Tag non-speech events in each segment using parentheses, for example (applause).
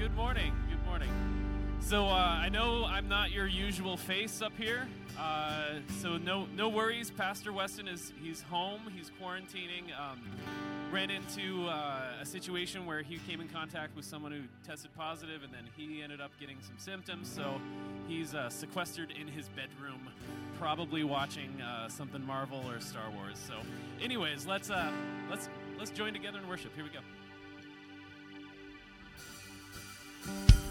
Good morning. Good morning. So uh, I know I'm not your usual face up here. Uh, so no, no worries. Pastor Weston is he's home. He's quarantining. Um, ran into uh, a situation where he came in contact with someone who tested positive, and then he ended up getting some symptoms. So he's uh, sequestered in his bedroom, probably watching uh, something Marvel or Star Wars. So, anyways, let's uh, let's let's join together in worship. Here we go. Thank you.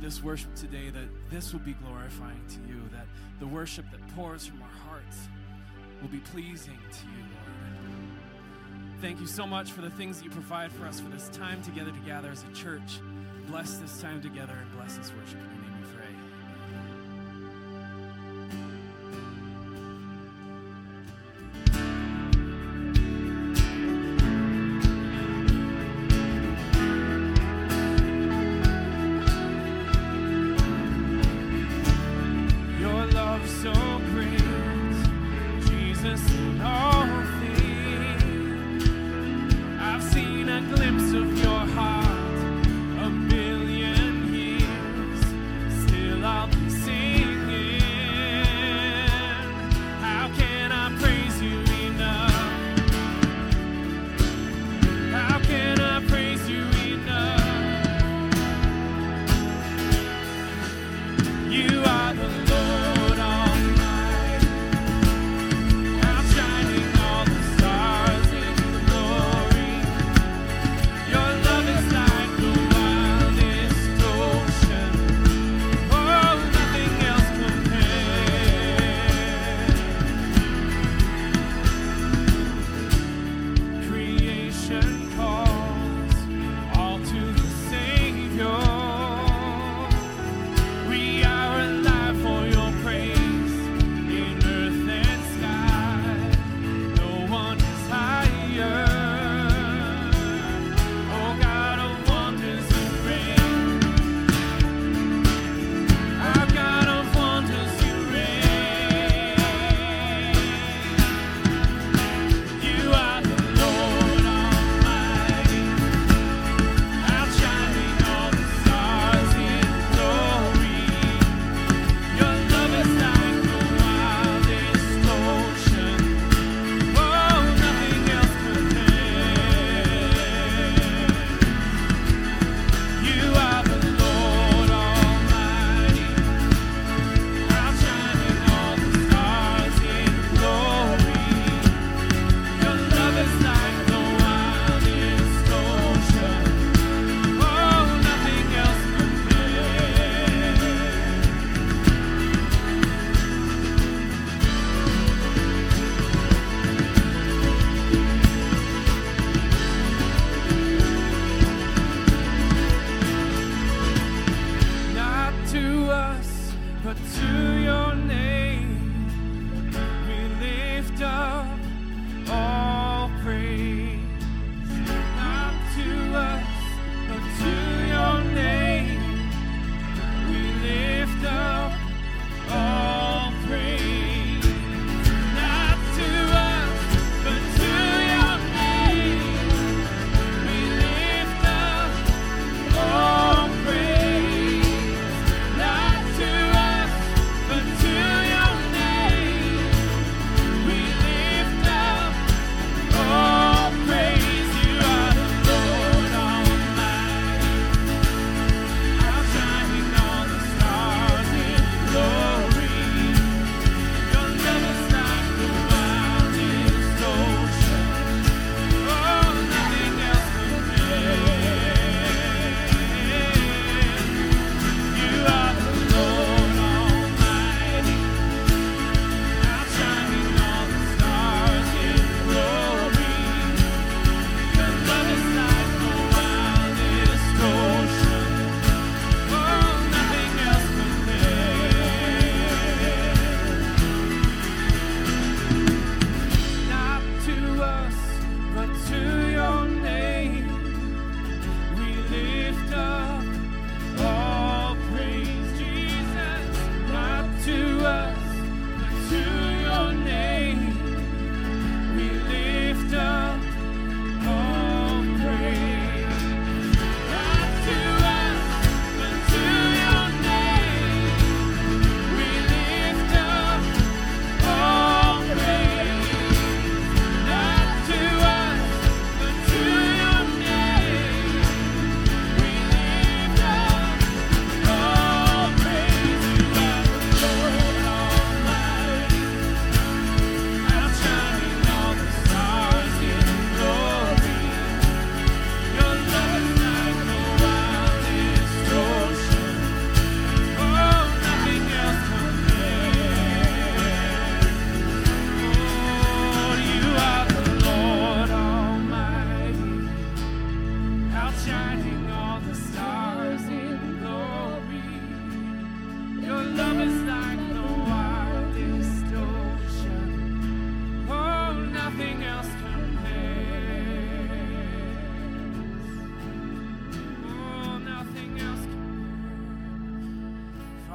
this worship today that this will be glorifying to you, that the worship that pours from our hearts will be pleasing to you, Lord. Thank you so much for the things that you provide for us for this time together to gather as a church. Bless this time together and bless this worship.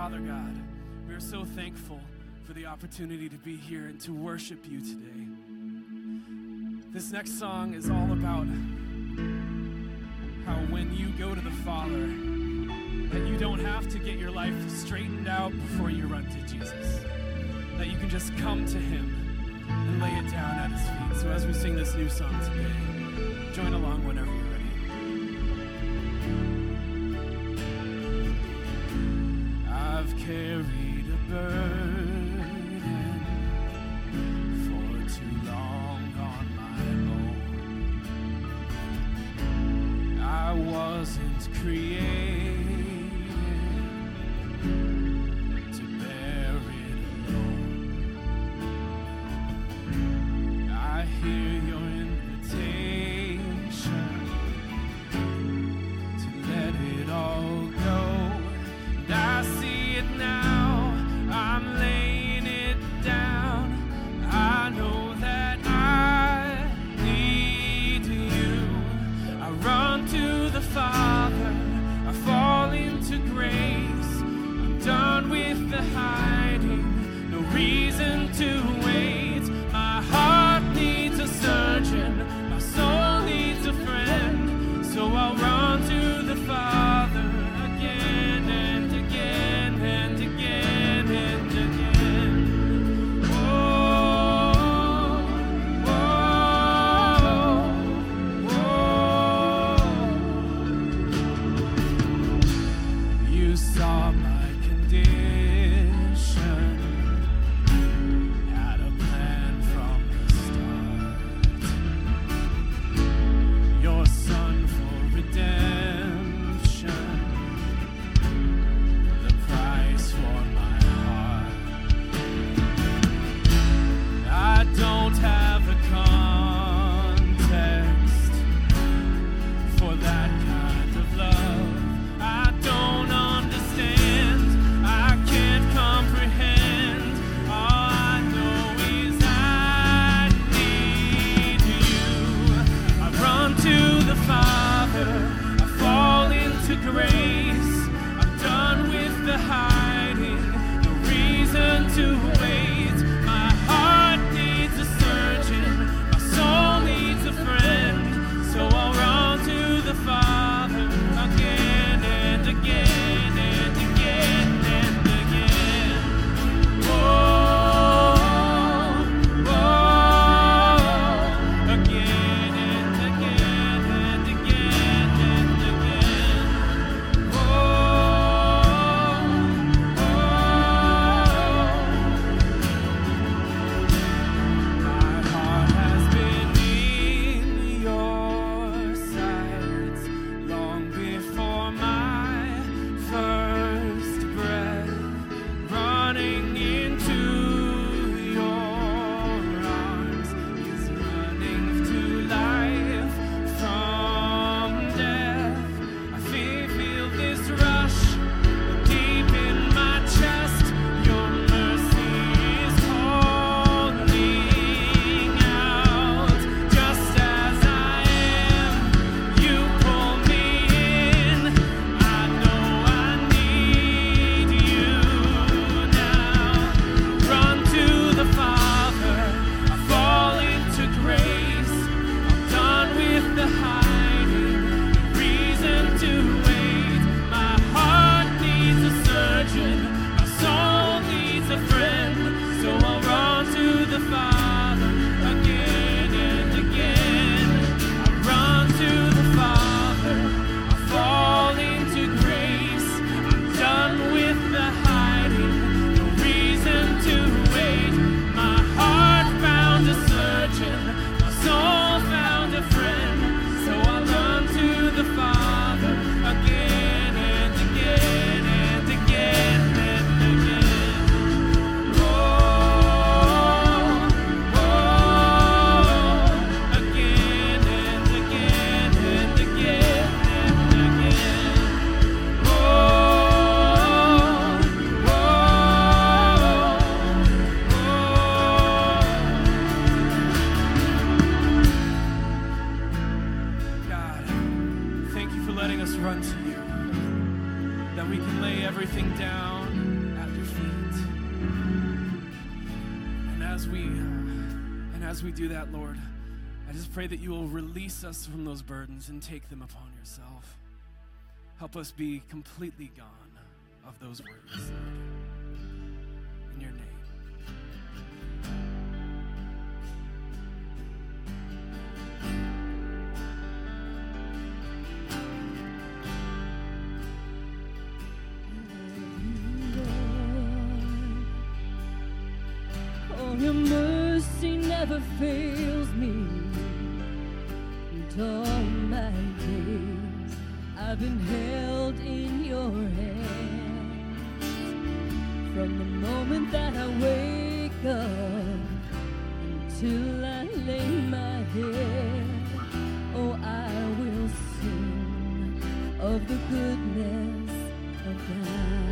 Father God, we are so thankful for the opportunity to be here and to worship you today. This next song is all about how when you go to the Father, that you don't have to get your life straightened out before you run to Jesus. That you can just come to Him and lay it down at His feet. So as we sing this new song today, join along whenever carried a burden us from those burdens and take them upon yourself. Help us be completely gone of those words. In your name. Oh, your mercy never fails me. All my days I've been held in your hands. From the moment that I wake up until I lay my head, oh, I will sing of the goodness of God.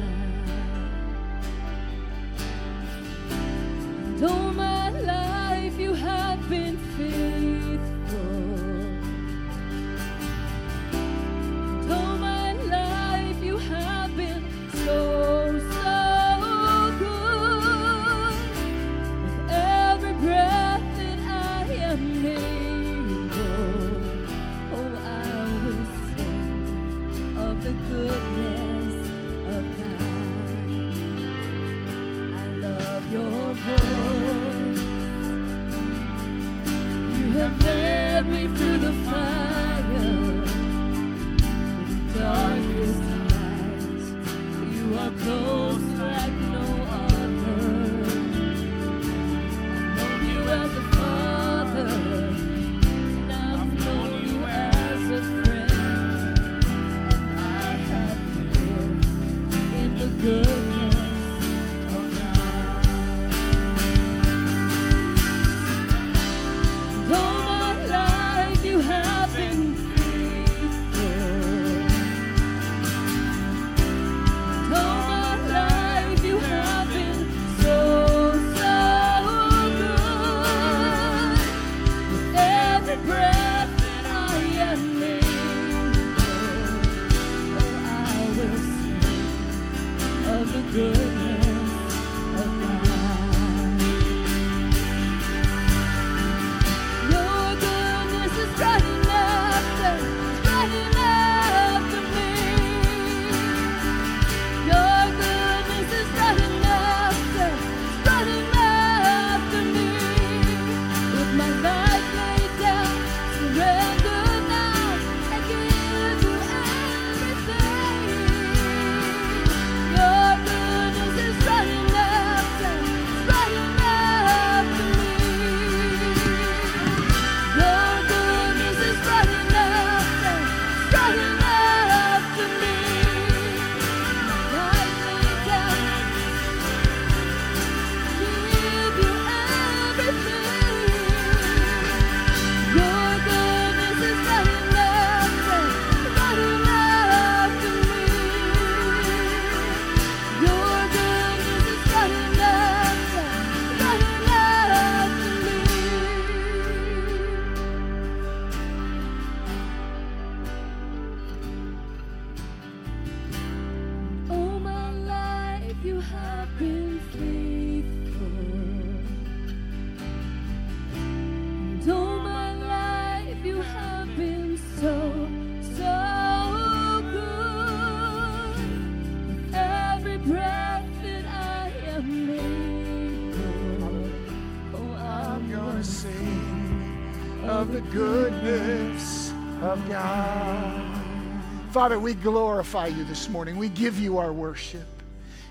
Father, we glorify you this morning. We give you our worship.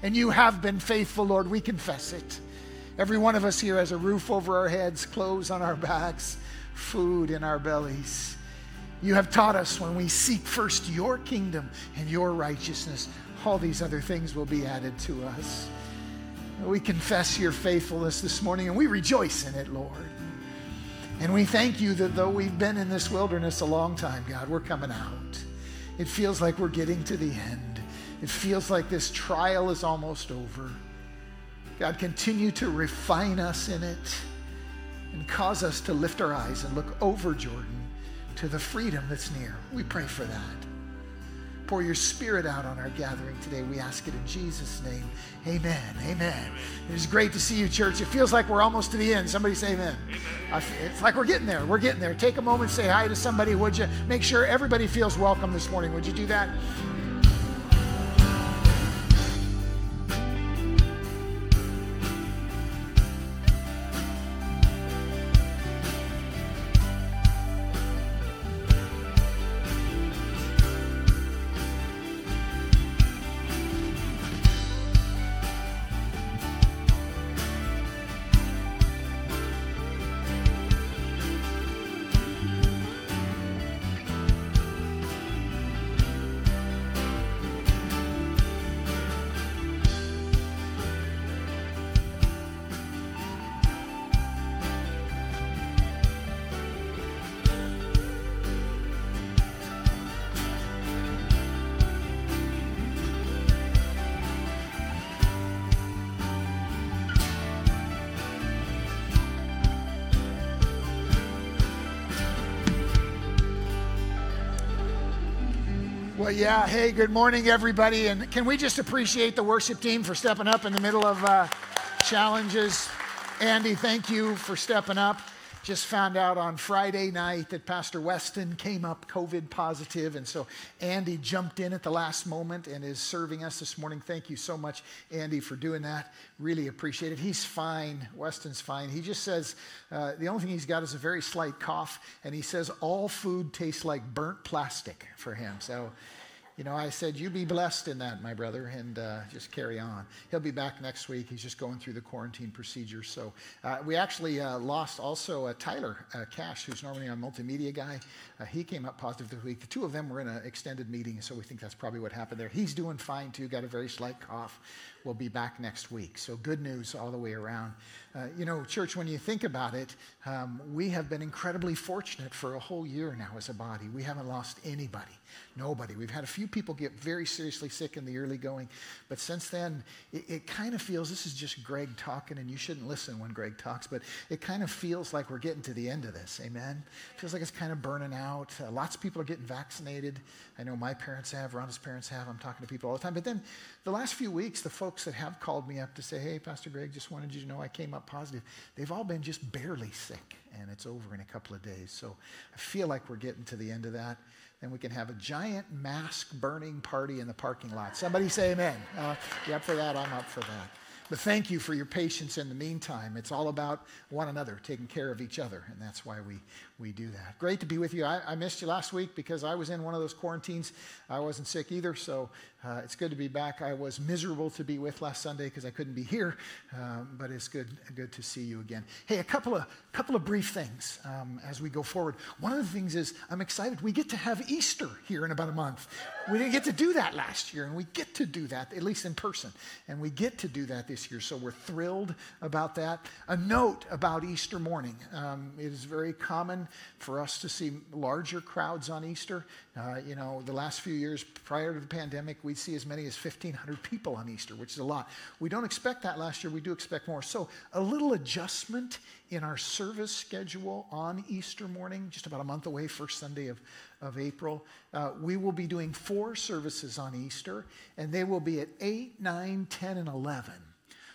And you have been faithful, Lord. We confess it. Every one of us here has a roof over our heads, clothes on our backs, food in our bellies. You have taught us when we seek first your kingdom and your righteousness, all these other things will be added to us. We confess your faithfulness this morning and we rejoice in it, Lord. And we thank you that though we've been in this wilderness a long time, God, we're coming out. It feels like we're getting to the end. It feels like this trial is almost over. God, continue to refine us in it and cause us to lift our eyes and look over Jordan to the freedom that's near. We pray for that. Pour your spirit out on our gathering today. We ask it in Jesus' name. Amen. Amen. It is great to see you, church. It feels like we're almost to the end. Somebody say amen. amen. It's like we're getting there. We're getting there. Take a moment, say hi to somebody, would you? Make sure everybody feels welcome this morning. Would you do that? Yeah. Hey, good morning, everybody. And can we just appreciate the worship team for stepping up in the middle of uh, challenges? Andy, thank you for stepping up. Just found out on Friday night that Pastor Weston came up COVID positive, and so Andy jumped in at the last moment and is serving us this morning. Thank you so much, Andy, for doing that. Really appreciate it. He's fine. Weston's fine. He just says uh, the only thing he's got is a very slight cough, and he says all food tastes like burnt plastic for him. So you know, I said, You be blessed in that, my brother, and uh, just carry on. He'll be back next week. He's just going through the quarantine procedure. So uh, we actually uh, lost also uh, Tyler uh, Cash, who's normally a multimedia guy. Uh, he came up positive this week. The two of them were in an extended meeting, so we think that's probably what happened there. He's doing fine too, got a very slight cough. We'll be back next week. So good news all the way around. You know, church, when you think about it, um, we have been incredibly fortunate for a whole year now as a body. We haven't lost anybody, nobody. We've had a few people get very seriously sick in the early going, but since then, it, it kind of feels this is just Greg talking, and you shouldn't listen when Greg talks, but it kind of feels like we're getting to the end of this. Amen? Feels like it's kind of burning out. Uh, lots of people are getting vaccinated. I know my parents have, Rhonda's parents have. I'm talking to people all the time. But then the last few weeks, the folks that have called me up to say, hey, Pastor Greg, just wanted you to know I came up positive, they've all been just barely sick, and it's over in a couple of days. So I feel like we're getting to the end of that. Then we can have a giant mask burning party in the parking lot. Somebody say amen. Uh, you up for that? I'm up for that. But thank you for your patience in the meantime. It's all about one another, taking care of each other, and that's why we, we do that. Great to be with you. I, I missed you last week because I was in one of those quarantines. I wasn't sick either, so uh, it's good to be back. I was miserable to be with last Sunday because I couldn't be here, um, but it's good, good to see you again. Hey, a couple of, couple of brief things um, as we go forward. One of the things is I'm excited. We get to have Easter here in about a month. We didn't get to do that last year, and we get to do that, at least in person. And we get to do that this year, so we're thrilled about that. A note about Easter morning um, it is very common for us to see larger crowds on Easter. Uh, you know, the last few years prior to the pandemic, we'd see as many as 1,500 people on Easter, which is a lot. We don't expect that last year, we do expect more. So, a little adjustment in our service schedule on Easter morning, just about a month away, first Sunday of, of April. Uh, we will be doing four services on Easter, and they will be at 8, 9, 10, and 11.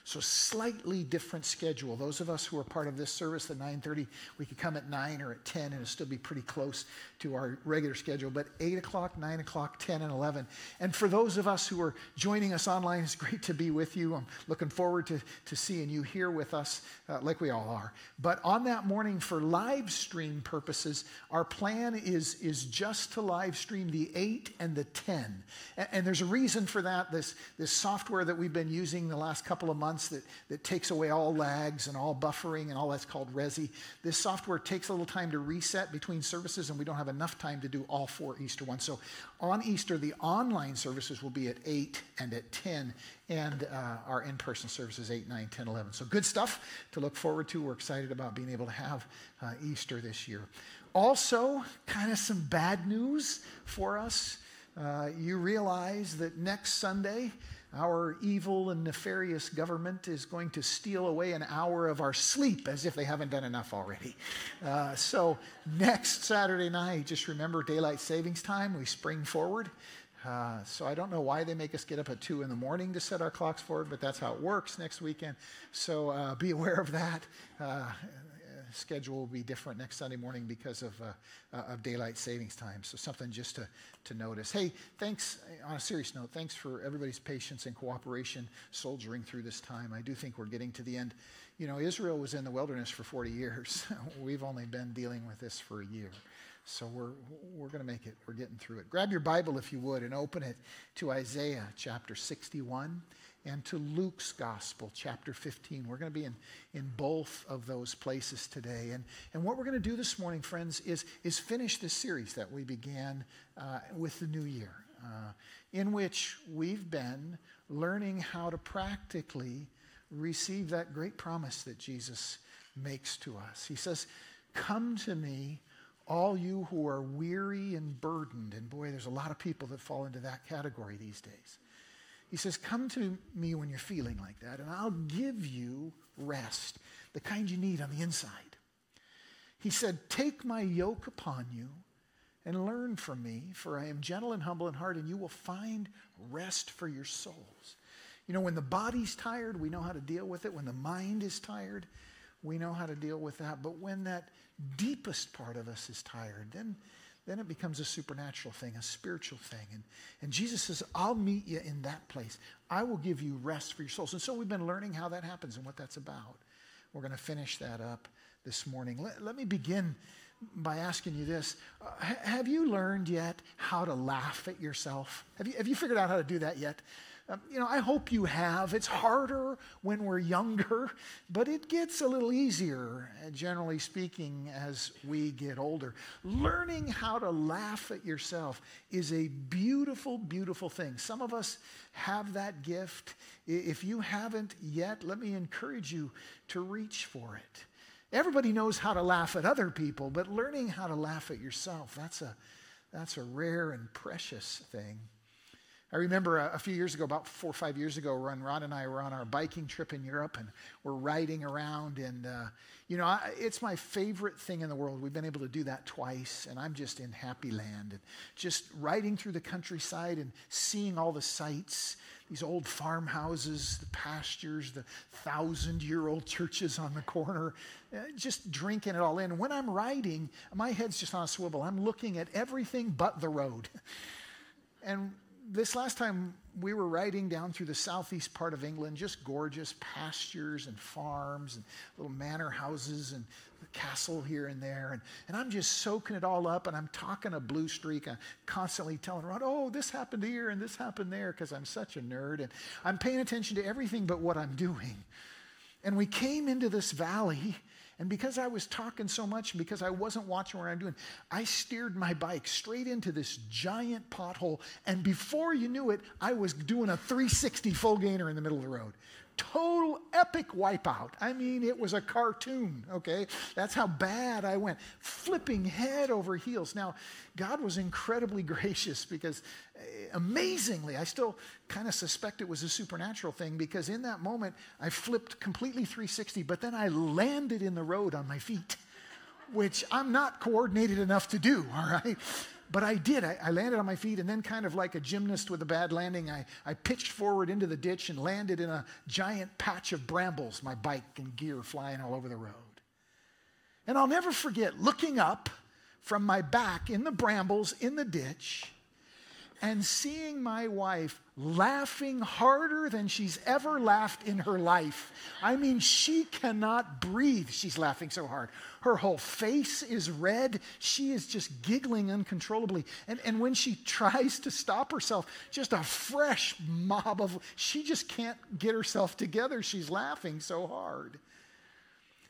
So slightly different schedule. Those of us who are part of this service at 9:30, we could come at 9 or at 10 and still be pretty close to our regular schedule. But 8 o'clock, 9 o'clock, 10, and 11. And for those of us who are joining us online, it's great to be with you. I'm looking forward to, to seeing you here with us, uh, like we all are. But on that morning, for live stream purposes, our plan is, is just to live stream the 8 and the 10. And, and there's a reason for that. This, this software that we've been using the last couple of months that, that takes away all lags and all buffering and all that's called Resi. This software takes a little time to reset between services, and we don't have enough time to do all four Easter ones. So on Easter, the online services will be at 8 and at 10, and uh, our in person services 8, 9, 10, 11. So good stuff to look forward to. We're excited about being able to have uh, Easter this year. Also, kind of some bad news for us. Uh, you realize that next Sunday, our evil and nefarious government is going to steal away an hour of our sleep as if they haven't done enough already. Uh, so, next Saturday night, just remember daylight savings time. We spring forward. Uh, so I don't know why they make us get up at 2 in the morning to set our clocks forward, but that's how it works next weekend. So uh, be aware of that. Uh, schedule will be different next Sunday morning because of, uh, uh, of daylight savings time. So something just to, to notice. Hey, thanks, on a serious note, thanks for everybody's patience and cooperation soldiering through this time. I do think we're getting to the end. You know, Israel was in the wilderness for 40 years. (laughs) We've only been dealing with this for a year. So we're, we're going to make it. We're getting through it. Grab your Bible, if you would, and open it to Isaiah chapter 61 and to Luke's Gospel, chapter 15. We're going to be in, in both of those places today. And, and what we're going to do this morning, friends, is, is finish this series that we began uh, with the new year, uh, in which we've been learning how to practically receive that great promise that Jesus makes to us. He says, Come to me all you who are weary and burdened. And boy, there's a lot of people that fall into that category these days. He says, Come to me when you're feeling like that, and I'll give you rest, the kind you need on the inside. He said, Take my yoke upon you and learn from me, for I am gentle and humble in heart, and you will find rest for your souls. You know, when the body's tired, we know how to deal with it. When the mind is tired, we know how to deal with that. But when that deepest part of us is tired, then, then it becomes a supernatural thing, a spiritual thing. And, and Jesus says, I'll meet you in that place. I will give you rest for your souls. And so we've been learning how that happens and what that's about. We're going to finish that up this morning. Let, let me begin by asking you this uh, Have you learned yet how to laugh at yourself? Have you, have you figured out how to do that yet? Um, you know, I hope you have. It's harder when we're younger, (laughs) but it gets a little easier, uh, generally speaking, as we get older. Learning how to laugh at yourself is a beautiful, beautiful thing. Some of us have that gift. If you haven't yet, let me encourage you to reach for it. Everybody knows how to laugh at other people, but learning how to laugh at yourself, that's a, that's a rare and precious thing. I remember a, a, few years ago, about four or five years ago, when Ron and I were on our biking trip in Europe and we're riding around. And, uh, you know, I, it's my favorite thing in the world. We've been able to do that twice, and I'm just in happy land. And just riding through the countryside and seeing all the sights these old farmhouses, the pastures, the thousand year old churches on the corner, uh, just drinking it all in. When I'm riding, my head's just on a swivel. I'm looking at everything but the road. (laughs) And this last time we were riding down through the southeast part of England, just gorgeous pastures and farms and little manor houses and a castle here and there. And, and I'm just soaking it all up and I'm talking a blue streak. I'm constantly telling Rod, oh, this happened here and this happened there because I'm such a nerd. And I'm paying attention to everything but what I'm doing. And we came into this valley and because I was talking so much, because I wasn't watching what I'm doing, I steered my bike straight into this giant pothole. And before you knew it, I was doing a 360 full gainer in the middle of the road total epic wipeout. I mean, it was a cartoon, okay? That's how bad I went, flipping head over heels. Now, God was incredibly (laughs) gracious because uh, amazingly, I still kind of suspect it was a supernatural thing because in that moment, I flipped completely 360, but then I landed in the road on my feet, which I'm not coordinated enough to do, all right? But I did. I, I, landed on my feet, and then, kind of like a gymnast with a bad landing, I, I pitched forward into the ditch and landed in a giant patch of brambles, my bike and gear flying all over the road. And I'll never forget looking up from my back in the brambles in the ditch and seeing my wife laughing harder than she's ever laughed in her life. I mean, she cannot breathe. She's laughing so hard. Her whole face is red. She is just giggling uncontrollably. And, and when she (laughs) tries to stop herself, just a fresh mob of, she just can't get herself together. She's laughing so hard.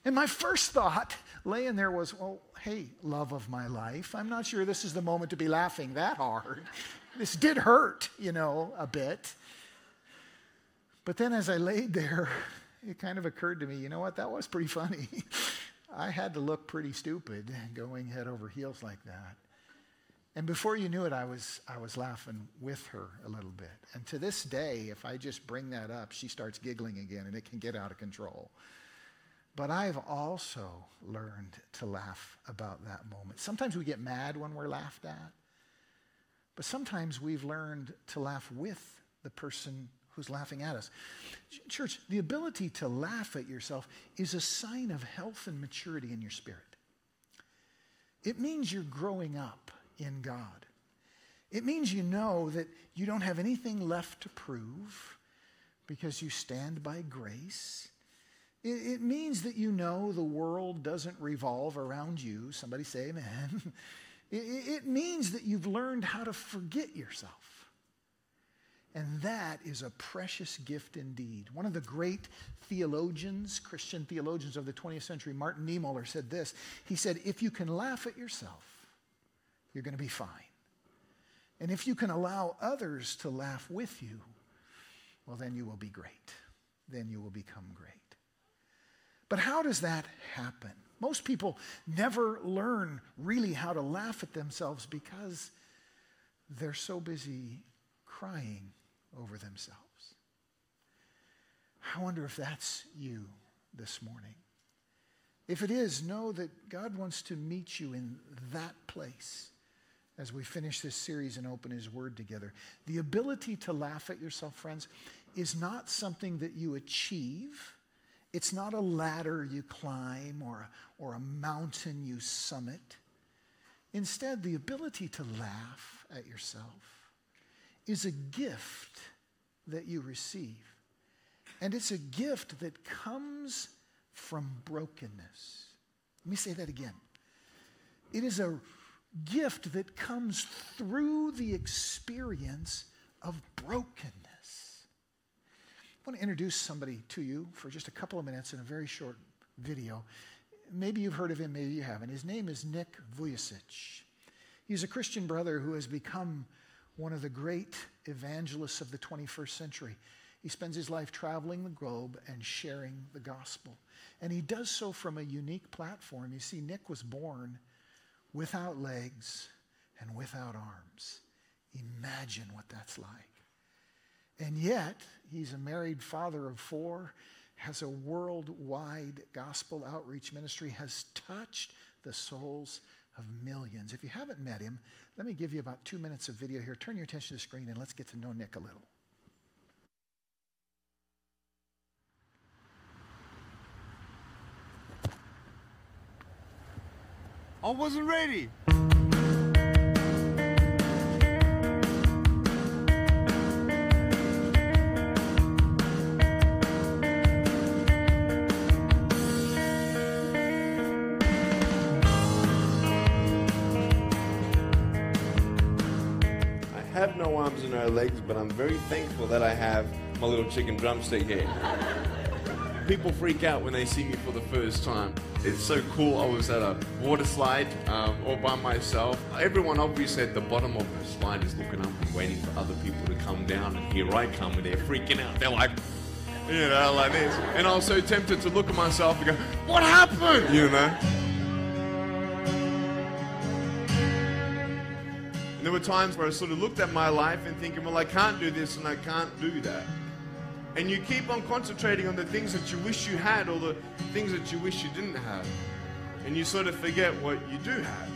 And my first thought laying there was, well, hey, love of my life, I'm not sure this is the moment to be laughing that hard. (laughs) This did hurt, you know, a bit. But then as I laid there, it kind of occurred to me, you know what, that was pretty funny. (laughs) I had to look pretty stupid going head over heels like that. And before you knew it, I was, I was laughing with her a little bit. And to this day, if I just bring that up, she starts giggling again and it can get out of control. But I've also learned to laugh about that moment. Sometimes we get mad when we're laughed at. But sometimes we've learned to laugh with the person who's laughing at us. Church, the ability to laugh at yourself is a sign of health and maturity in your spirit. It means you're growing up in God. It means you know that you don't have anything left to prove because you stand by grace. It, means that you know the world doesn't revolve around you. Somebody say amen. (laughs) It, means that you've learned how to forget yourself. And that is a precious gift indeed. One of the great theologians, Christian theologians of the 20th century, Martin Niemöller, said this. He said, If you can laugh at yourself, you're going to be fine. And if you can allow others to laugh with you, well, then you will be great. Then you will become great. But how does that happen? Most people never learn really how to laugh at themselves because they're so busy crying over themselves. I wonder if that's you this morning. If it is, know that God wants to meet you in that place as we finish this series and open His Word together. The ability to laugh at yourself, friends, is not something that you achieve it's not a ladder you climb or, or a mountain you summit. Instead, the ability to laugh at yourself is a gift that you receive. And it's a gift that comes from brokenness. Let me say that again. It is a gift that comes through the experience of brokenness. Want to introduce somebody to you for just a couple of minutes in a very short video. Maybe you've heard of him, maybe you haven't. His name is Nick Vujicic. He's a Christian brother who has become one of the great evangelists of the 21st century. He spends his life traveling the globe and sharing the gospel. And he does so from a unique platform. You see, Nick was born without legs and without arms. Imagine what that's like. And yet, he's a married father of four, has a worldwide gospel outreach ministry, has touched the souls of millions. If you haven't met him, let me give you about two minutes of video here. Turn your attention to the screen and let's get to know Nick a little. I wasn't ready. Arms and no legs, but I'm very thankful that I have my little chicken drumstick here. People freak out when they see me for the first time. It's so cool. I was at a water slide um, all by myself. Everyone obviously at the bottom of the slide is looking up and waiting for other people to come down, and here I come, and they're freaking out. They're like, you know, like this. And I was so tempted to look at myself and go, What happened? You know? Were times where I sort of looked at my life and thinking, well, I can't do this and I can't do that. And you keep on concentrating on the things that you wish you had or the things that you wish you didn't have. And you sort of forget what you do have.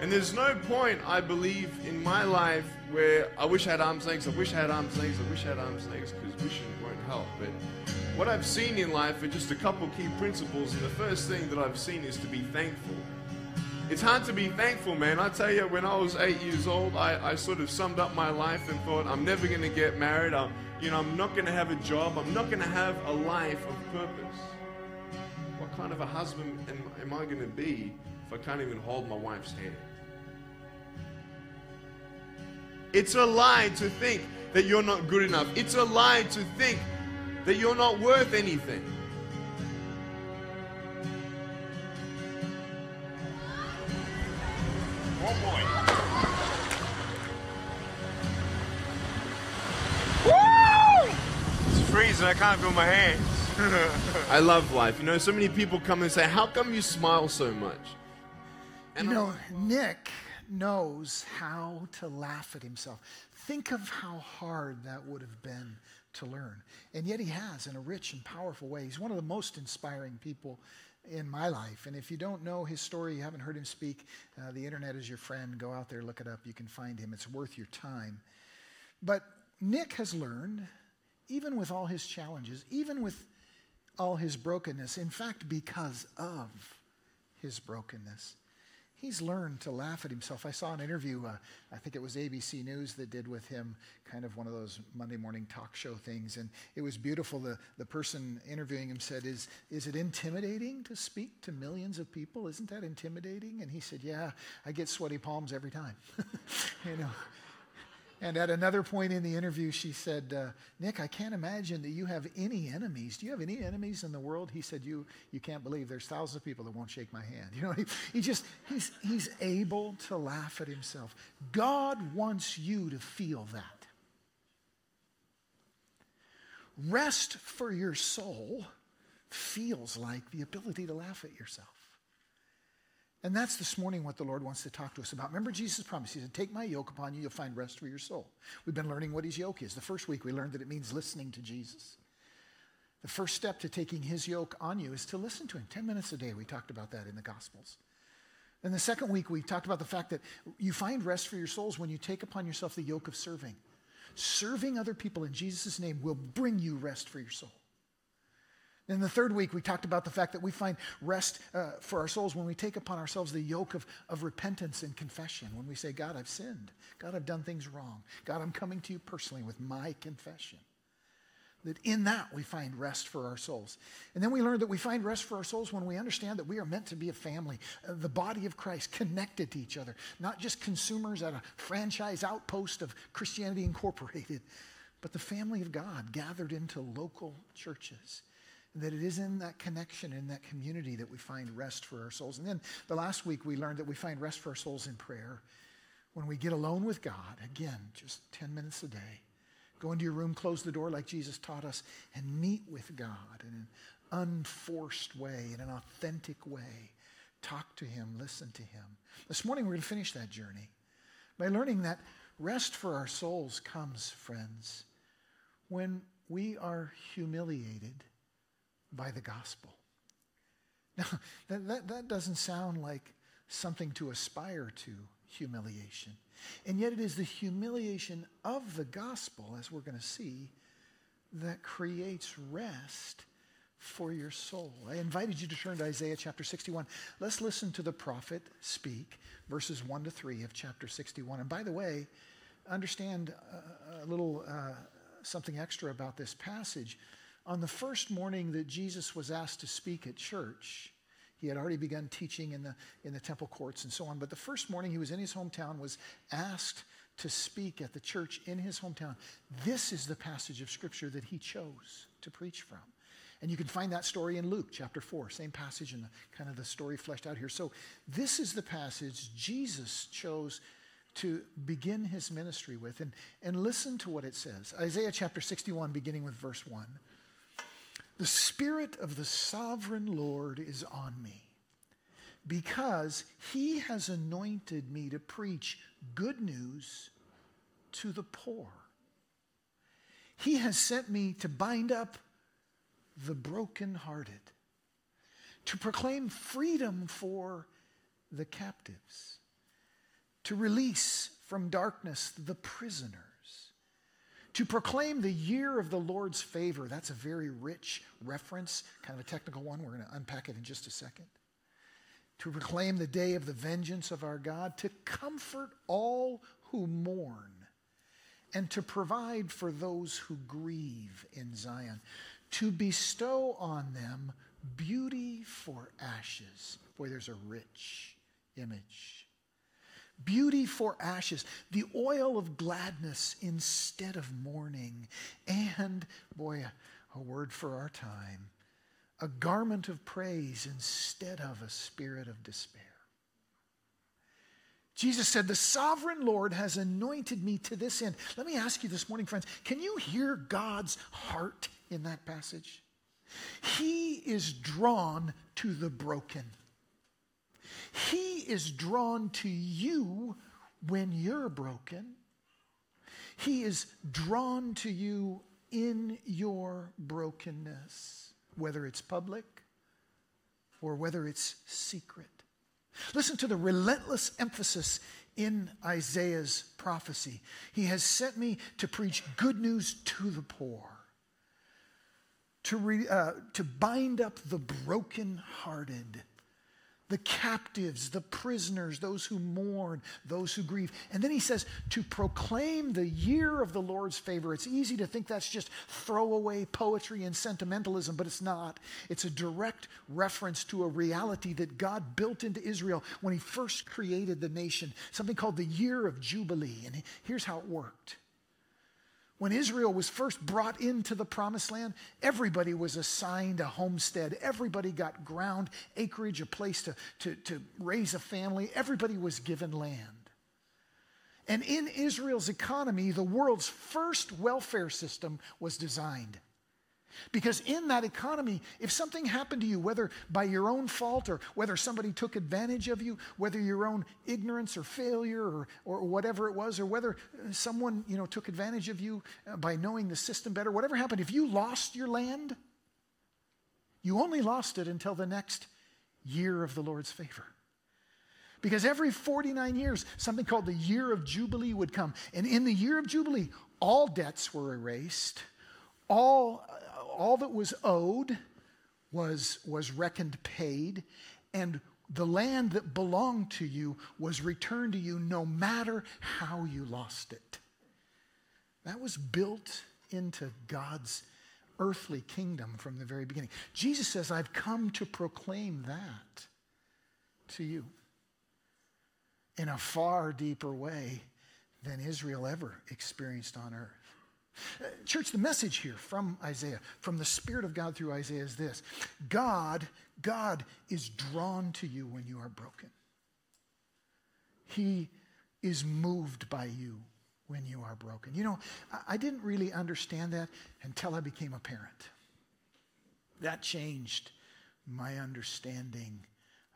And there's no point, I believe, in my life where I wish I had arms legs, I wish I had arms legs, I wish I had arms legs, because wishing won't help. But what I've seen in life are just a couple key principles. And the first thing that I've seen is to be thankful. It's hard to be thankful, man. I tell you, when I was eight years old, I, I sort of summed up my life and thought, I'm never going to get married. I'm, you know, I'm not going to have a job. I'm not going to have a life of purpose. What kind of a husband am, am I going to be if I can't even hold my wife's hand? It's a lie to think that you're not good enough. It's a lie to think that you're not worth anything. One point. Woo! It's freezing. I can't feel my hands. (laughs) I love life. You know, so many people come and say, How come you smile so much? And you know, Nick knows how to laugh at himself. Think of how hard that would have been to learn. And yet he has in a rich and powerful way. He's one of the most inspiring people in my life. And if you don't know his story, you haven't heard him speak, uh, the internet is your friend. Go out there, look it up. You can find him. It's worth your time. But Nick has learned, even with all his challenges, even with all his brokenness, in fact, because of his brokenness, he's learned to laugh at himself. I saw an interview, uh, I think it was ABC News that did with him, kind of one of those Monday morning talk show things. And it was beautiful. The, the person interviewing him said, is, is it intimidating to speak to millions of people? Isn't that intimidating? And he said, Yeah, I get sweaty palms every time. (laughs) you know. And at another point in the interview, she said, uh, Nick, I can't imagine that you have any enemies. Do you have any enemies in the world? He said, You, you can't believe there's thousands of people that won't shake my hand. (laughs) You know, he, he just, he's, he's able to laugh at himself. God wants you to feel that. Rest for your soul feels like the ability to laugh at yourself. And that's this morning what the Lord wants to talk to us about. Remember Jesus' promise. He said, Take my yoke upon you, you'll find rest for your soul. We've been learning what his yoke is. The first week we learned that it means listening to Jesus. The first step to taking his yoke on you is to listen to him. 10 minutes a day, we talked about that in the Gospels. And the second week, we talked about the fact that you find rest for your souls when you take upon yourself the yoke of serving. Serving other people in Jesus' name will bring you rest for your soul. In the third week, we talked about the fact that we find rest uh, for our souls when we take upon ourselves the yoke of, of repentance and confession. When we say, God, I've sinned. God, I've done things wrong. God, I'm coming to you personally with my confession. That in that we find rest for our souls. And then we learned that we find rest for our souls when we understand that we are meant to be a family, uh, the body of Christ, connected to each other, not just consumers at a franchise outpost of Christianity Incorporated, but the family of God gathered into local churches that it is in that connection, in that community, that we find rest for our souls. And then the last week, we learned that we find rest for our souls in prayer. When we get alone with God, again, just 10 minutes a day, go into your room, close the door like Jesus taught us, and meet with God in an unforced way, in an authentic way. Talk to Him, listen to Him. This morning, we're going to finish that journey by learning that rest for our souls comes, friends, when we are humiliated by the gospel. (laughs) Now, that, that, that doesn't sound like something to aspire to, humiliation. And yet, it is the humiliation of the gospel, as we're going to see, that creates rest for your soul. I invited you to turn to Isaiah chapter 61. Let's listen to the prophet speak, verses 1 to 3 of chapter 61. And by the way, understand a, a little uh, something extra about this passage on the first morning that Jesus was asked to speak at church, he had already begun teaching in the, in the temple courts and so on. But the first morning he was in his hometown, was asked to speak at the church in his hometown. This is the passage of scripture that he chose to preach from. And you can find that story in Luke chapter 4, same passage and kind of the story fleshed out here. So this is the passage Jesus chose to begin his ministry with. And, and listen to what it says Isaiah chapter 61, beginning with verse 1. The Spirit of the sovereign Lord is on me because he has anointed me to preach good news to the poor. He has sent me to bind up the brokenhearted, to proclaim freedom for the captives, to release from darkness the prisoner to proclaim the year of the Lord's favor. That's a very rich reference, kind of a technical one. We're going to unpack it in just a second. To proclaim the day of the vengeance of our God, to comfort all who mourn, and to provide for those who grieve in Zion, to bestow on them beauty for ashes. Boy, there's a rich image beauty for ashes, the oil of gladness instead of mourning, and, boy, a, a word for our time, a garment of praise instead of a spirit of despair. Jesus said, The sovereign Lord has anointed me to this end. Let me ask you this morning, friends, can you hear God's heart in that passage? He is drawn to the broken. He is drawn to you when you're broken. He is drawn to you in your brokenness, whether it's public or whether it's secret. Listen to the relentless emphasis in Isaiah's prophecy. He has sent me to preach good news to the poor, to, re, uh, to bind up the brokenhearted the captives, the prisoners, those who mourn, those who grieve. And then he says, to proclaim the year of the Lord's favor. It's easy to think that's just throwaway poetry and sentimentalism, but it's not. It's a direct reference to a reality that God built into Israel when he first created the nation, something called the year of Jubilee. And here's how it worked when Israel was first brought into the promised land, everybody was assigned a homestead. Everybody got ground, acreage, a place to, to, to raise a family. Everybody was given land. And in Israel's economy, the world's first welfare system was designed. Because in that economy, if something happened to you, whether by your own fault or whether somebody took advantage of you, whether your own ignorance or failure or, or whatever it was, or whether someone you know, took advantage of you uh, by knowing the system better, whatever happened, if you lost your land, you only lost it until the next year of the Lord's favor. Because every 49 years, something called the year of Jubilee would come. And in the year of Jubilee, all debts were erased, all all that was owed was, was reckoned paid, and the land that belonged to you was returned to you no matter how you lost it. That was built into God's earthly kingdom from the very beginning. Jesus says, I've come to proclaim that to you in a far deeper way than Israel ever experienced on earth. Uh, church, the message here from Isaiah, from the Spirit of God through Isaiah is this God, God is drawn to you when you are broken. He is moved by you when you are broken. You know, I didn't really understand that until I became a parent. That changed my understanding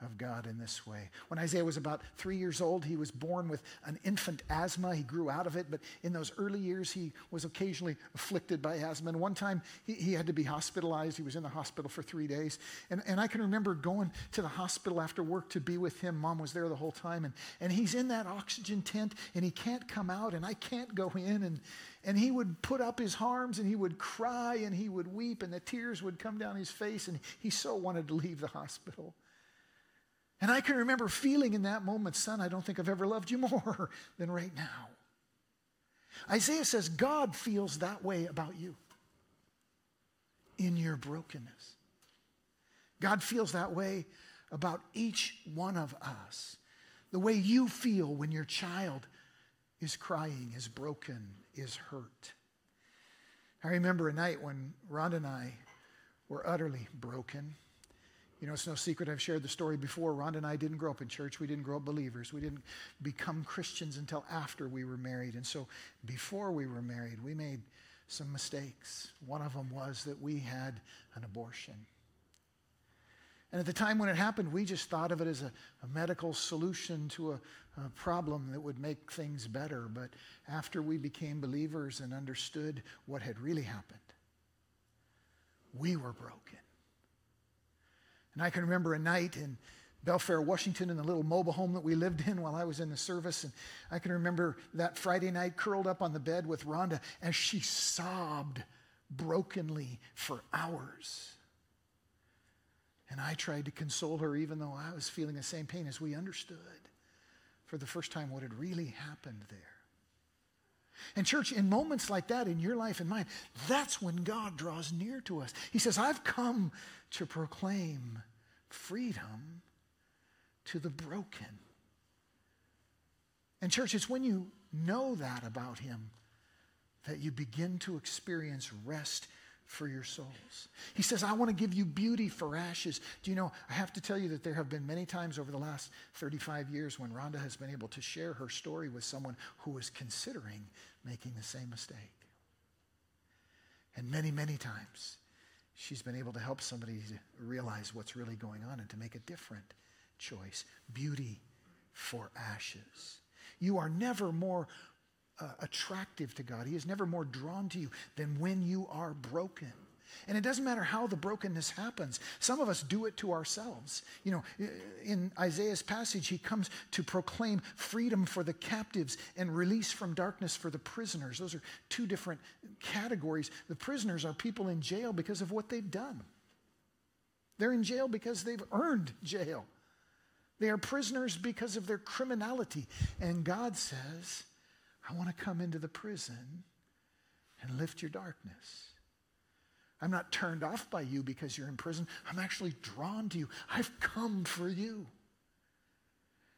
of God in this way. When Isaiah was about three years old, he was born with an infant asthma. He grew out of it, but in those early years, he was occasionally afflicted by asthma. And one time, he, he had to be hospitalized. He was in the hospital for three days. And, and I can remember going to the hospital after work to be with him. Mom was there the whole time. And, and he's in that oxygen tent, and he can't come out, and I can't go in. And, and he would put up his arms, and he would cry, and he would weep, and the tears would come down his face, and he so wanted to leave the hospital. And I can remember feeling in that moment, son, I don't think I've ever loved you more (laughs) than right now. Isaiah says God feels that way about you in your brokenness. God feels that way about each one of us. The way you feel when your child is crying, is broken, is hurt. I remember a night when Rhonda and I were utterly broken. You know, it's no secret, I've shared the story before. Rhonda and I didn't grow up in church. We didn't grow up believers. We didn't become Christians until after we were married. And so before we were married, we made some mistakes. One of them was that we had an abortion. And at the time when it happened, we just thought of it as a, a medical solution to a, a problem that would make things better. But after we became believers and understood what had really happened, we were broken. And I can remember a night in Belfair, Washington, in the little mobile home that we lived in while I was in the service. And I can remember that Friday night curled up on the bed with Rhonda as she sobbed brokenly for hours. And I tried to console her, even though I was feeling the same pain as we understood for the first time what had really happened there. And, church, in moments like that in your life and mine, that's when God draws near to us. He says, I've come to proclaim freedom to the broken. And, church, it's when you know that about Him that you begin to experience rest for your souls. He says, I want to give you beauty for ashes. Do you know, I have to tell you that there have been many times over the last 35 years when Rhonda has been able to share her story with someone who is considering making the same mistake. And many, many times, she's been able to help somebody to realize what's really going on and to make a different choice. Beauty for ashes. You are never more uh, attractive to God. He is never more drawn to you than when you are broken. And it doesn't matter how the brokenness happens. Some of us do it to ourselves. You know, in Isaiah's passage, he comes to proclaim freedom for the captives and release from darkness for the prisoners. Those are two different categories. The prisoners are people in jail because of what they've done, they're in jail because they've earned jail. They are prisoners because of their criminality. And God says, I want to come into the prison and lift your darkness. I'm not turned off by you because you're in prison. I'm actually drawn to you. I've come for you.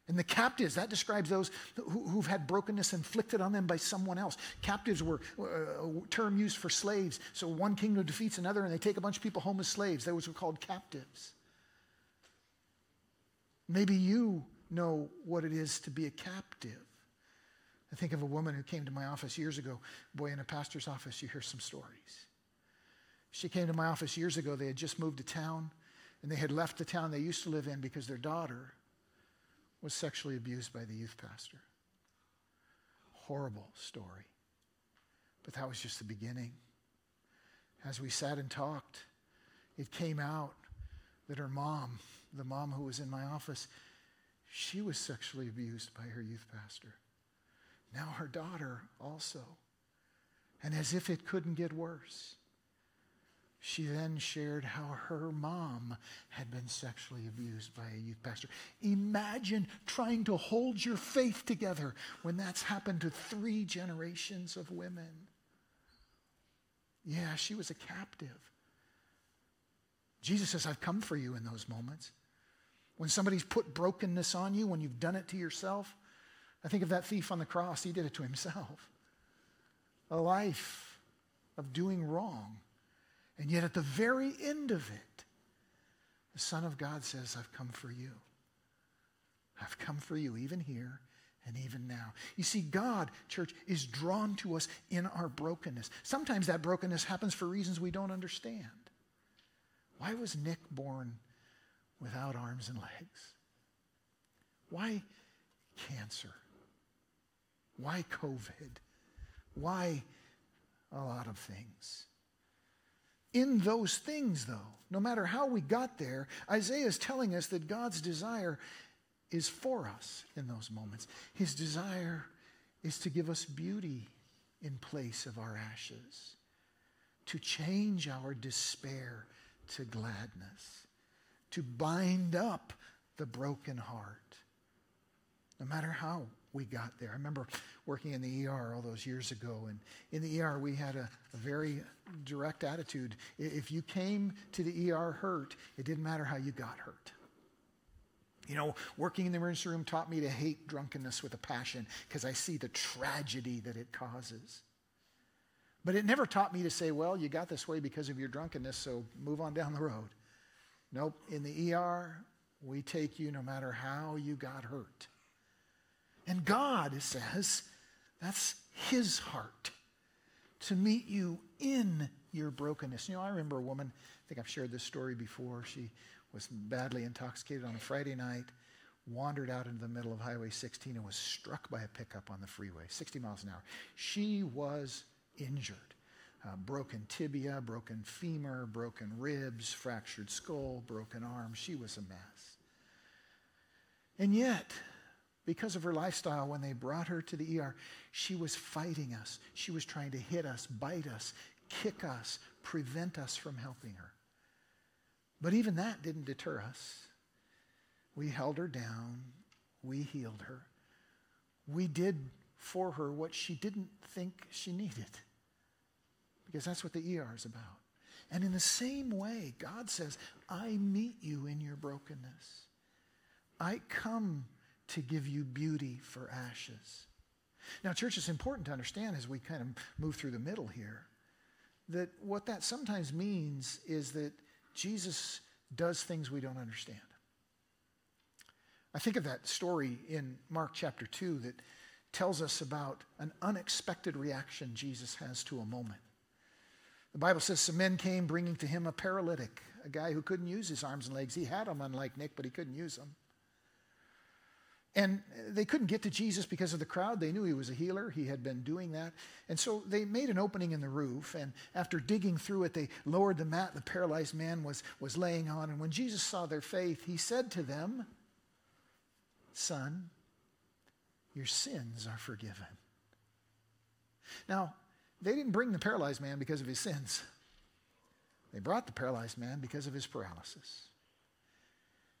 And the captives, that describes those who, have had brokenness inflicted on them by someone else. Captives were uh, a term used for slaves. So one kingdom defeats another and they take a bunch of people home as slaves. Those were called captives. Maybe you know what it is to be a captive. I think of a woman who came to my office years ago. Boy, in a pastor's office, you hear some stories. She came to my office years ago. They had just moved to town, and they had left the town they used to live in because their daughter was sexually abused by the youth pastor. Horrible story. But that was just the beginning. As we sat and talked, it came out that her mom, the mom who was in my office, she was sexually abused by her youth pastor. Now her daughter also. And as if it couldn't get worse, she then shared how her mom had been sexually abused by a youth pastor. Imagine trying to hold your faith together when that's happened to three generations of women. Yeah, she was a captive. Jesus says, I've come for you in those moments. When somebody's put brokenness on you, when you've done it to yourself, I think of that thief on the cross. He did it to himself. A life of doing wrong. And yet, at the very end of it, the Son of God says, I've come for you. I've come for you, even here and even now. You see, God, church, is drawn to us in our brokenness. Sometimes that brokenness happens for reasons we don't understand. Why was Nick born without arms and legs? Why cancer? Why COVID? Why a lot of things? In those things, though, no matter how we got there, Isaiah is telling us that God's desire is for us in those moments. His desire is to give us beauty in place of our ashes, to change our despair to gladness, to bind up the broken heart, no matter how we got there. I remember working in the ER all those years ago, and in the ER we had a, a, very direct attitude. If you came to the ER hurt, it didn't matter how you got hurt. You know, working in the emergency room taught me to hate drunkenness with a passion because I see the tragedy that it causes. But it never taught me to say, well, you got this way because of your drunkenness, so move on down the road. Nope, in the ER, we take you no matter how you got hurt. And God says that's his heart to meet you in your brokenness. You know, I remember a woman, I think I've shared this story before. She was badly intoxicated on a Friday night, wandered out into the middle of Highway 16 and was struck by a pickup on the freeway, 60 miles an hour. She was injured. Uh, broken tibia, broken femur, broken ribs, fractured skull, broken arm. She was a mess. And yet, because of her lifestyle, when they brought her to the ER, she was fighting us. She was trying to hit us, bite us, kick us, prevent us from helping her. But even that didn't deter us. We held her down, we healed her. We did for her what she didn't think she needed. Because that's what the ER is about. And in the same way, God says, I meet you in your brokenness. I come to give you beauty for ashes. Now, church, it's important to understand as we kind of move through the middle here that what that sometimes means is that Jesus does things we don't understand. I think of that story in Mark chapter 2 that tells us about an unexpected reaction Jesus has to a moment. The Bible says some men came bringing to him a paralytic, a guy who couldn't use his arms and legs. He had them, unlike Nick, but he couldn't use them. And they couldn't get to Jesus because of the crowd. They knew he was a healer. He had been doing that. And so they made an opening in the roof. And after digging through it, they lowered the mat the paralyzed man was, was laying on. And when Jesus saw their faith, he said to them, Son, your sins are forgiven. Now, they didn't bring the paralyzed man because of his sins, they brought the paralyzed man because of his paralysis.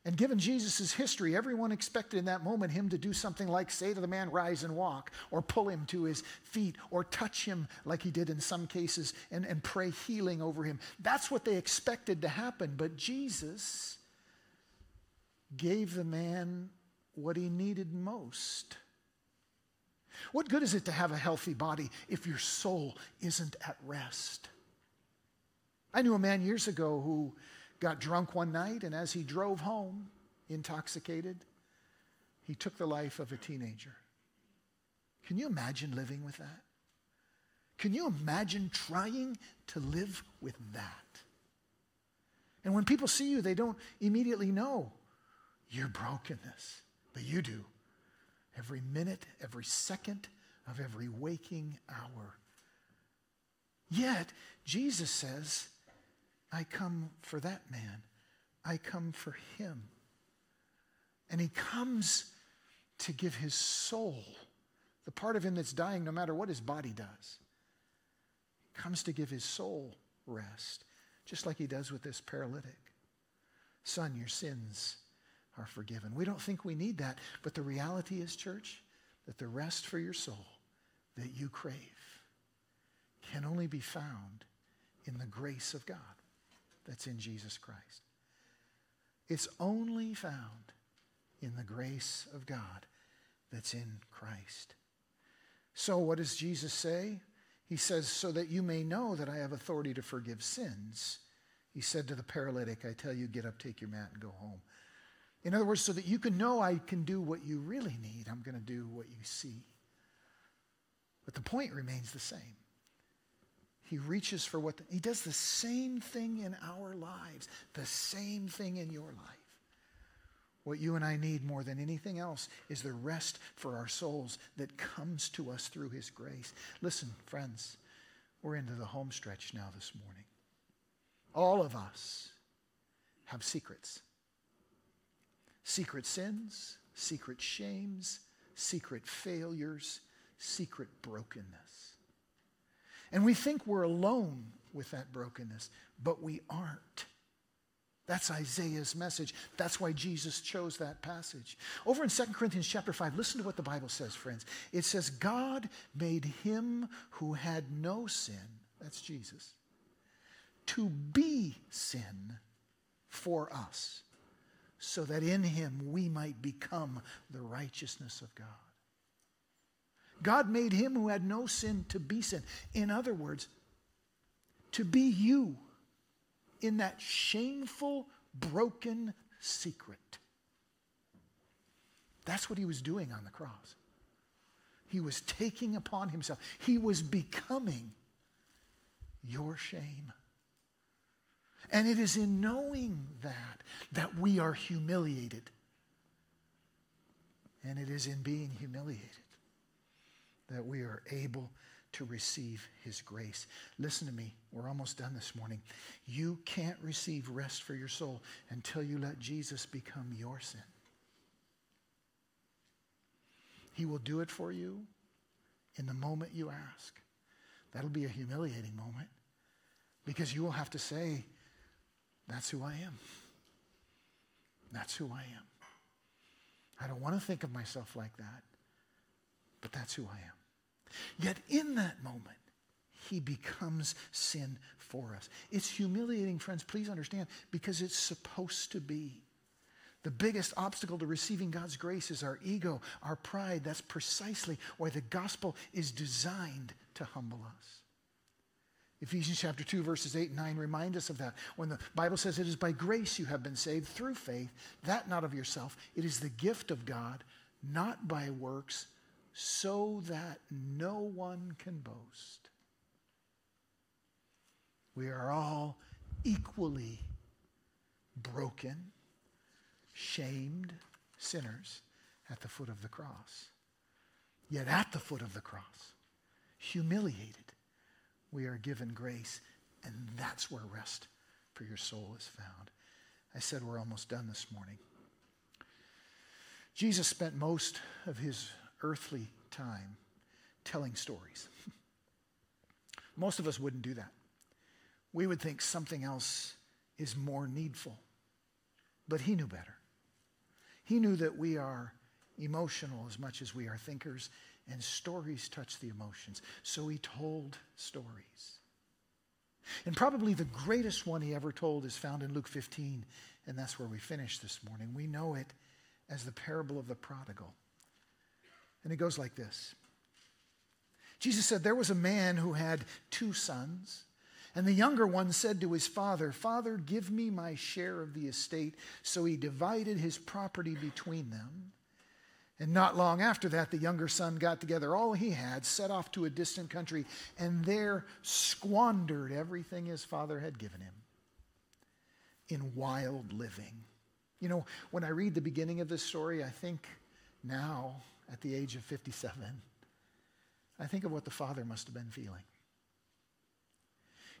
And given Jesus' history, everyone expected in that moment him to do something like say to the man, rise and walk, or pull him to his feet, or touch him like he did in some cases, and, and pray healing over him. That's what they expected to happen. But Jesus gave the man what he needed most. What good is it to have a healthy body if your soul isn't at rest? I knew a man years ago who got drunk one night, and as he drove home, intoxicated, he took the life of a teenager. Can you imagine living with that? Can you imagine trying to live with that? And when people see you, they don't immediately know your brokenness, but you do. Every minute, every second of every waking hour. Yet, Jesus says, I come for that man. I come for him. And he comes to give his soul, the part of him that's dying no matter what his body does. He comes to give his soul rest, just like he does with this paralytic. Son, your sins are forgiven. We don't think we need that, but the reality is, church, that the rest for your soul that you crave can only be found in the grace of God that's in Jesus Christ. It's only found in the grace of God that's in Christ. So, what does Jesus say? He says, So that you may know that I have authority to forgive sins. He said to the paralytic, I tell you, get up, take your mat, and go home. In other words, so that you can know I can do what you really need, I'm going to do what you see. But the point remains the same. He reaches for what the, he does the same thing in our lives, the same thing in your life. What you and I need more than anything else is the rest for our souls that comes to us through his grace. Listen, friends, we're into the home stretch now this morning. All of us have secrets secret sins, secret shames, secret failures, secret brokenness. And we think we're alone with that brokenness, but we aren't. That's Isaiah's message. That's why Jesus chose that passage. Over in 2 Corinthians chapter 5, listen to what the Bible says, friends. It says, God made him who had no sin, that's Jesus, to be sin for us so that in him we might become the righteousness of God. God made him who had no sin to be sin. In other words, to be you in that shameful, broken secret. That's what he was doing on the cross. He was taking upon himself, he was becoming your shame. And it is in knowing that that we are humiliated. And it is in being humiliated that we are able to receive his grace. Listen to me, we're almost done this morning. You can't receive rest for your soul until you let Jesus become your sin. He will do it for you in the moment you ask. That'll be a humiliating moment because you will have to say, that's who I am. That's who I am. I don't want to think of myself like that, but that's who I am. Yet in that moment, he becomes sin for us. It's humiliating, friends, please understand, because it's supposed to be. The biggest obstacle to receiving God's grace is our ego, our pride. That's precisely why the gospel is designed to humble us. Ephesians chapter 2, verses 8 and 9 remind us of that. When the Bible says it is by grace you have been saved through faith, that not of yourself. It is the gift of God, not by works, so that no one can boast. We are all equally broken, shamed sinners at the foot of the cross. Yet at the foot of the cross, humiliated, we are given grace, and that's where rest for your soul is found. I said we're almost done this morning. Jesus spent most of his earthly time telling stories. (laughs) most of us wouldn't do that. We would think something else is more needful. But he knew better. He knew that we are emotional as much as we are thinkers, and stories touch the emotions. So he told stories. And probably the greatest one he ever told is found in Luke 15, and that's where we finish this morning. We know it as the parable of the prodigal. And it goes like this Jesus said, There was a man who had two sons. And the younger one said to his father, Father, give me my share of the estate. So he divided his property between them. And not long after that, the younger son got together all he had, set off to a distant country, and there squandered everything his father had given him in wild living. You know, when I read the beginning of this story, I think now, at the age of 57, I think of what the father must have been feeling.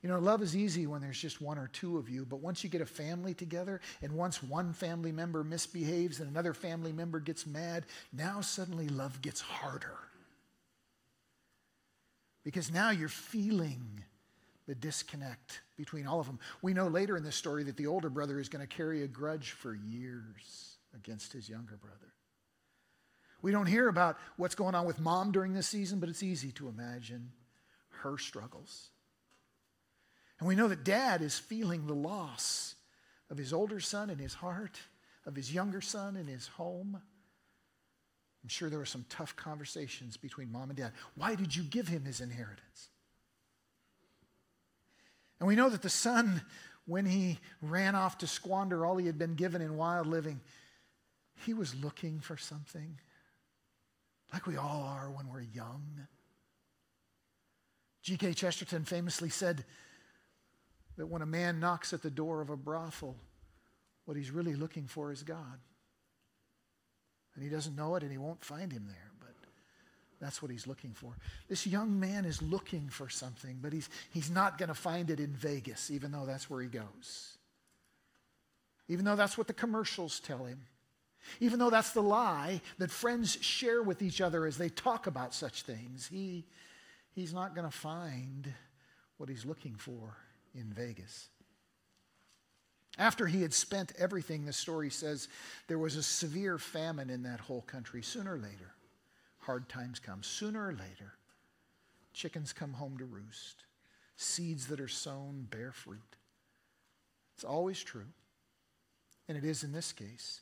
You know, love is easy when there's just one or two of you, but once you get a family together and once one family member misbehaves and another family member gets mad, now suddenly love gets harder. Because now you're feeling the disconnect between all of them. We know later in this story that the older brother is going to carry a grudge for years against his younger brother. We don't hear about what's going on with mom during this season, but it's easy to imagine her struggles. And we know that dad is feeling the loss of his older son in his heart, of his younger son in his home. I'm sure there were some tough conversations between mom and dad. Why did you give him his inheritance? And we know that the son, when he ran off to squander all he had been given in wild living, he was looking for something, like we all are when we're young. G.K. Chesterton famously said, that when a man knocks at the door of a brothel, what he's really looking for is God. And he doesn't know it and he won't find him there, but that's what he's looking for. This young man is looking for something, but he's, he's not going to find it in Vegas, even though that's where he goes. Even though that's what the commercials tell him. Even though that's the lie that friends share with each other as they talk about such things, he, he's not going to find what he's looking for in Vegas. After he had spent everything, the story says there was a severe famine in that whole country. Sooner or later, hard times come. Sooner or later, chickens come home to roost. Seeds that are sown bear fruit. It's always true, and it is in this case.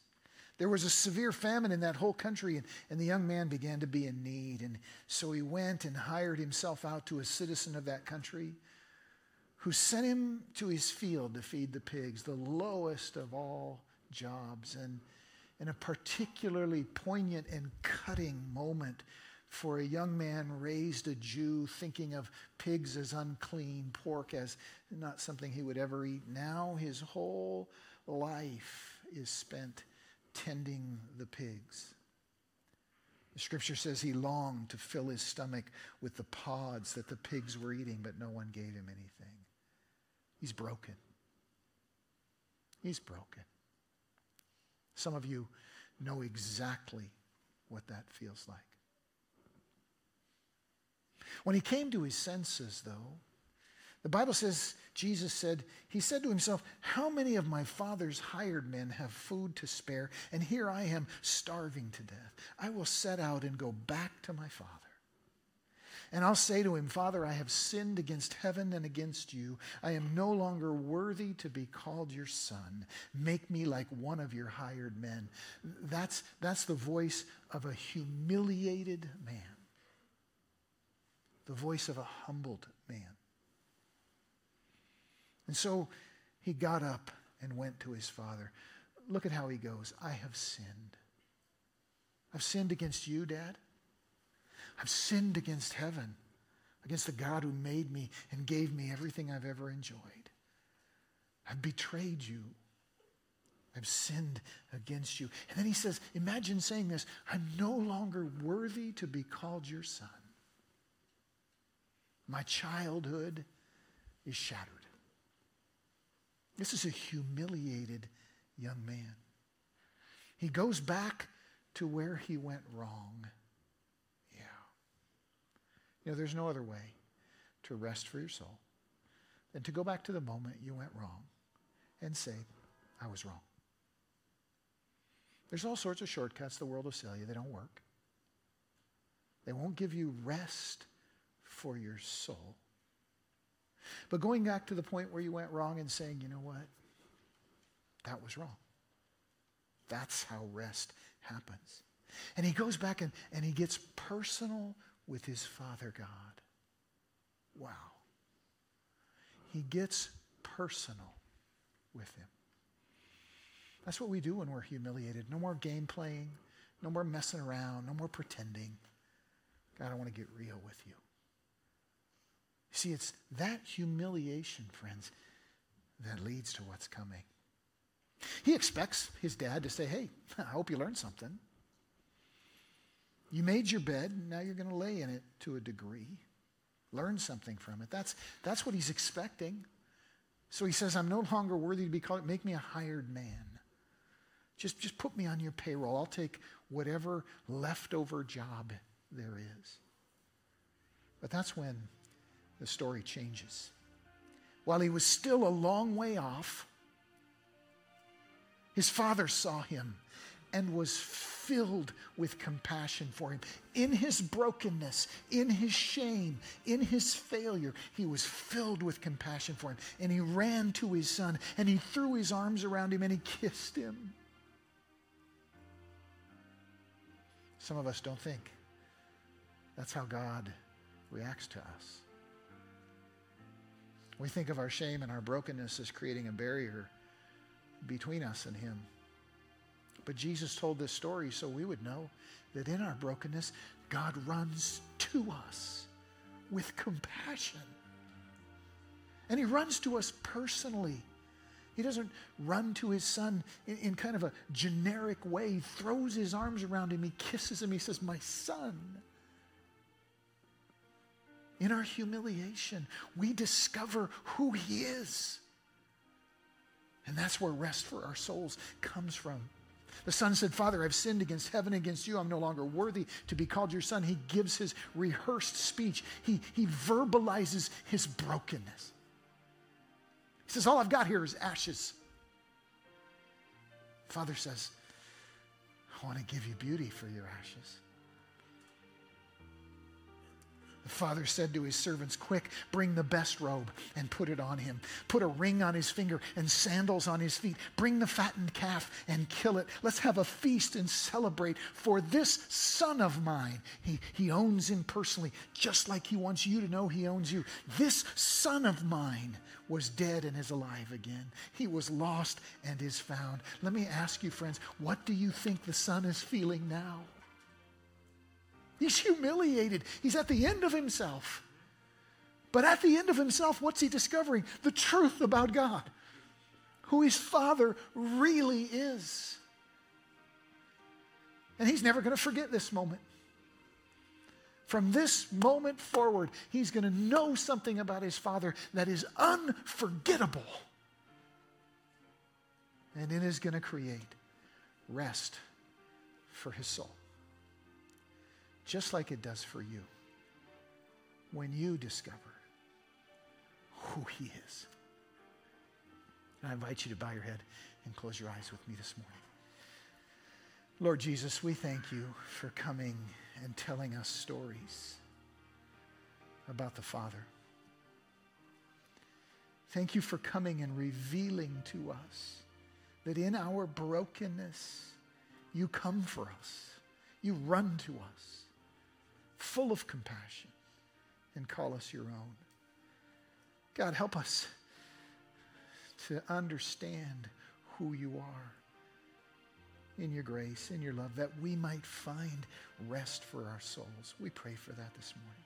There was a severe famine in that whole country, and, and the young man began to be in need. And so he went and hired himself out to a citizen of that country who sent him to his field to feed the pigs, the lowest of all jobs. And in a particularly poignant and cutting moment for a young man raised a Jew, thinking of pigs as unclean, pork as not something he would ever eat. Now his whole life is spent tending the pigs. The scripture says he longed to fill his stomach with the pods that the pigs were eating, but no one gave him anything. He's broken. He's broken. Some of you know exactly what that feels like. When he came to his senses, though, the Bible says, Jesus said, He said to himself, How many of my father's hired men have food to spare, and here I am starving to death? I will set out and go back to my father. And I'll say to him, Father, I have sinned against heaven and against you. I am no longer worthy to be called your son. Make me like one of your hired men. That's, that's the voice of a humiliated man, the voice of a humbled man. And so he got up and went to his father. Look at how he goes. I have sinned. I've sinned against you, Dad. I've sinned against heaven, against the God who made me and gave me everything I've ever enjoyed. I've betrayed you. I've sinned against you. And then he says, Imagine saying this I'm no longer worthy to be called your son. My childhood is shattered. This is a humiliated young man. He goes back to where he went wrong. Yeah. You know, there's no other way to rest for your soul than to go back to the moment you went wrong and say, I was wrong. There's all sorts of shortcuts the world will sell you. They don't work. They won't give you rest for your soul. But going back to the point where you went wrong and saying, you know what? That was wrong. That's how rest happens. And he goes back and, and he gets personal with his Father God. Wow. He gets personal with him. That's what we do when we're humiliated. No more game playing, no more messing around, no more pretending. God, I want to get real with you. See, it's that humiliation, friends, that leads to what's coming. He expects his dad to say, Hey, (laughs) I hope you learned something. You made your bed, now you're going to lay in it to a degree. Learn something from it. That's, that's what he's expecting. So he says, I'm no longer worthy to be called, make me a hired man. Just, just put me on your payroll. I'll take whatever leftover job there is. But that's when the story changes. While he was still a long way off, his father saw him and was filled with compassion for him. In his brokenness, in his shame, in his failure, he was filled with compassion for him. And he ran to his son and he threw his arms around him and he kissed him. Some of us don't think that's how God reacts to us. We think of our shame and our brokenness as creating a barrier between us and Him. But Jesus told this story so we would know that in our brokenness, God runs to us with compassion. And He runs to us personally. He doesn't run to his son in, in, kind of a generic way. He throws his arms around him. He kisses him. He says, My son. In our humiliation, we discover who he is. And that's where rest for our souls comes from. The son said, Father, I've sinned against heaven, against you. I'm no longer worthy to be called your son. He gives his rehearsed speech, he, he verbalizes his brokenness. He says, All I've got here is ashes. Father says, I want to give you beauty for your ashes. The father said to his servants, Quick, bring the best robe and put it on him. Put a ring on his finger and sandals on his feet. Bring the fattened calf and kill it. Let's have a feast and celebrate. For this son of mine, he, he owns him personally, just like he wants you to know he owns you. This son of mine was dead and is alive again. He was lost and is found. Let me ask you, friends, what do you think the son is feeling now? He's humiliated. He's at the end of himself. But at the end of himself, what's he discovering? The truth about God, who his father really is. And he's never going to forget this moment. From this moment forward, he's going to know something about his father that is unforgettable. And it is going to create rest for his soul just like it does for you when you discover who He is. And I invite you to bow your head and close your eyes with me this morning. Lord Jesus, we thank you for coming and telling us stories about the Father. Thank you for coming and revealing to us that in our brokenness, you come for us. You run to us full of compassion, and call us your own. God, help us to understand who you are in your grace, in your love, that we might find rest for our souls. We pray for that this morning.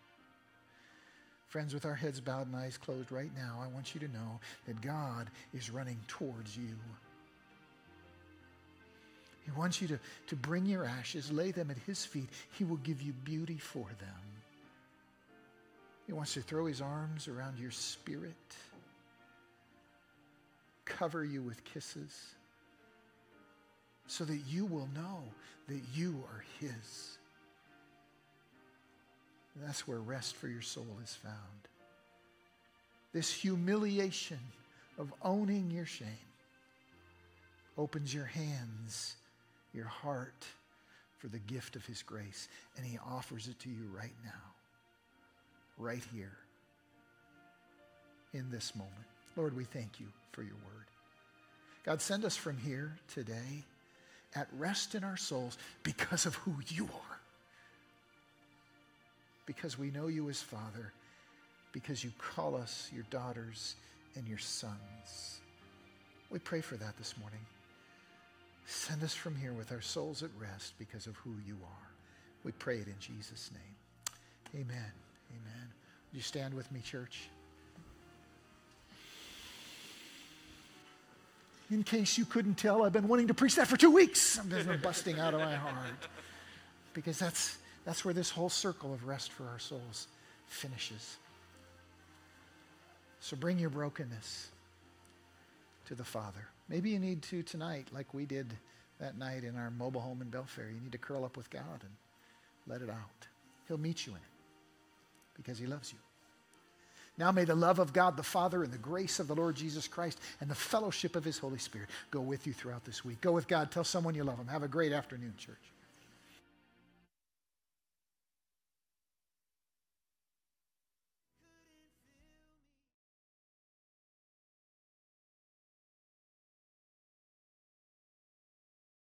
Friends, with our heads bowed and eyes closed right now, I want you to know that God is running towards you. He wants you to, to bring your ashes, lay them at His feet. He will give you beauty for them. He wants to throw His arms around your spirit, cover you with kisses, so that you will know that you are His. And that's where rest for your soul is found. This humiliation of owning your shame opens your hands, your heart for the gift of His grace, and He offers it to you right now, right here, in this moment. Lord, we thank you for your word. God, send us from here today at rest in our souls because of who you are because we know you as Father, because you call us your daughters and your sons. We pray for that this morning. Send us from here with our souls at rest because of who you are. We pray it in Jesus' name. Amen. Amen. Would you stand with me, church? In case you couldn't tell, I've been wanting to preach that for two weeks. I'm just (laughs) busting out of my heart because that's that's where this whole circle of rest for our souls finishes. So bring your brokenness to the Father. Maybe you need to tonight, like we did that night in our mobile home in Belfair. You need to curl up with God and let it out. He'll meet you in it because He loves you. Now may the love of God the Father and the grace of the Lord Jesus Christ and the fellowship of His Holy Spirit go with you throughout this week. Go with God. Tell someone you love them. Have a great afternoon, church.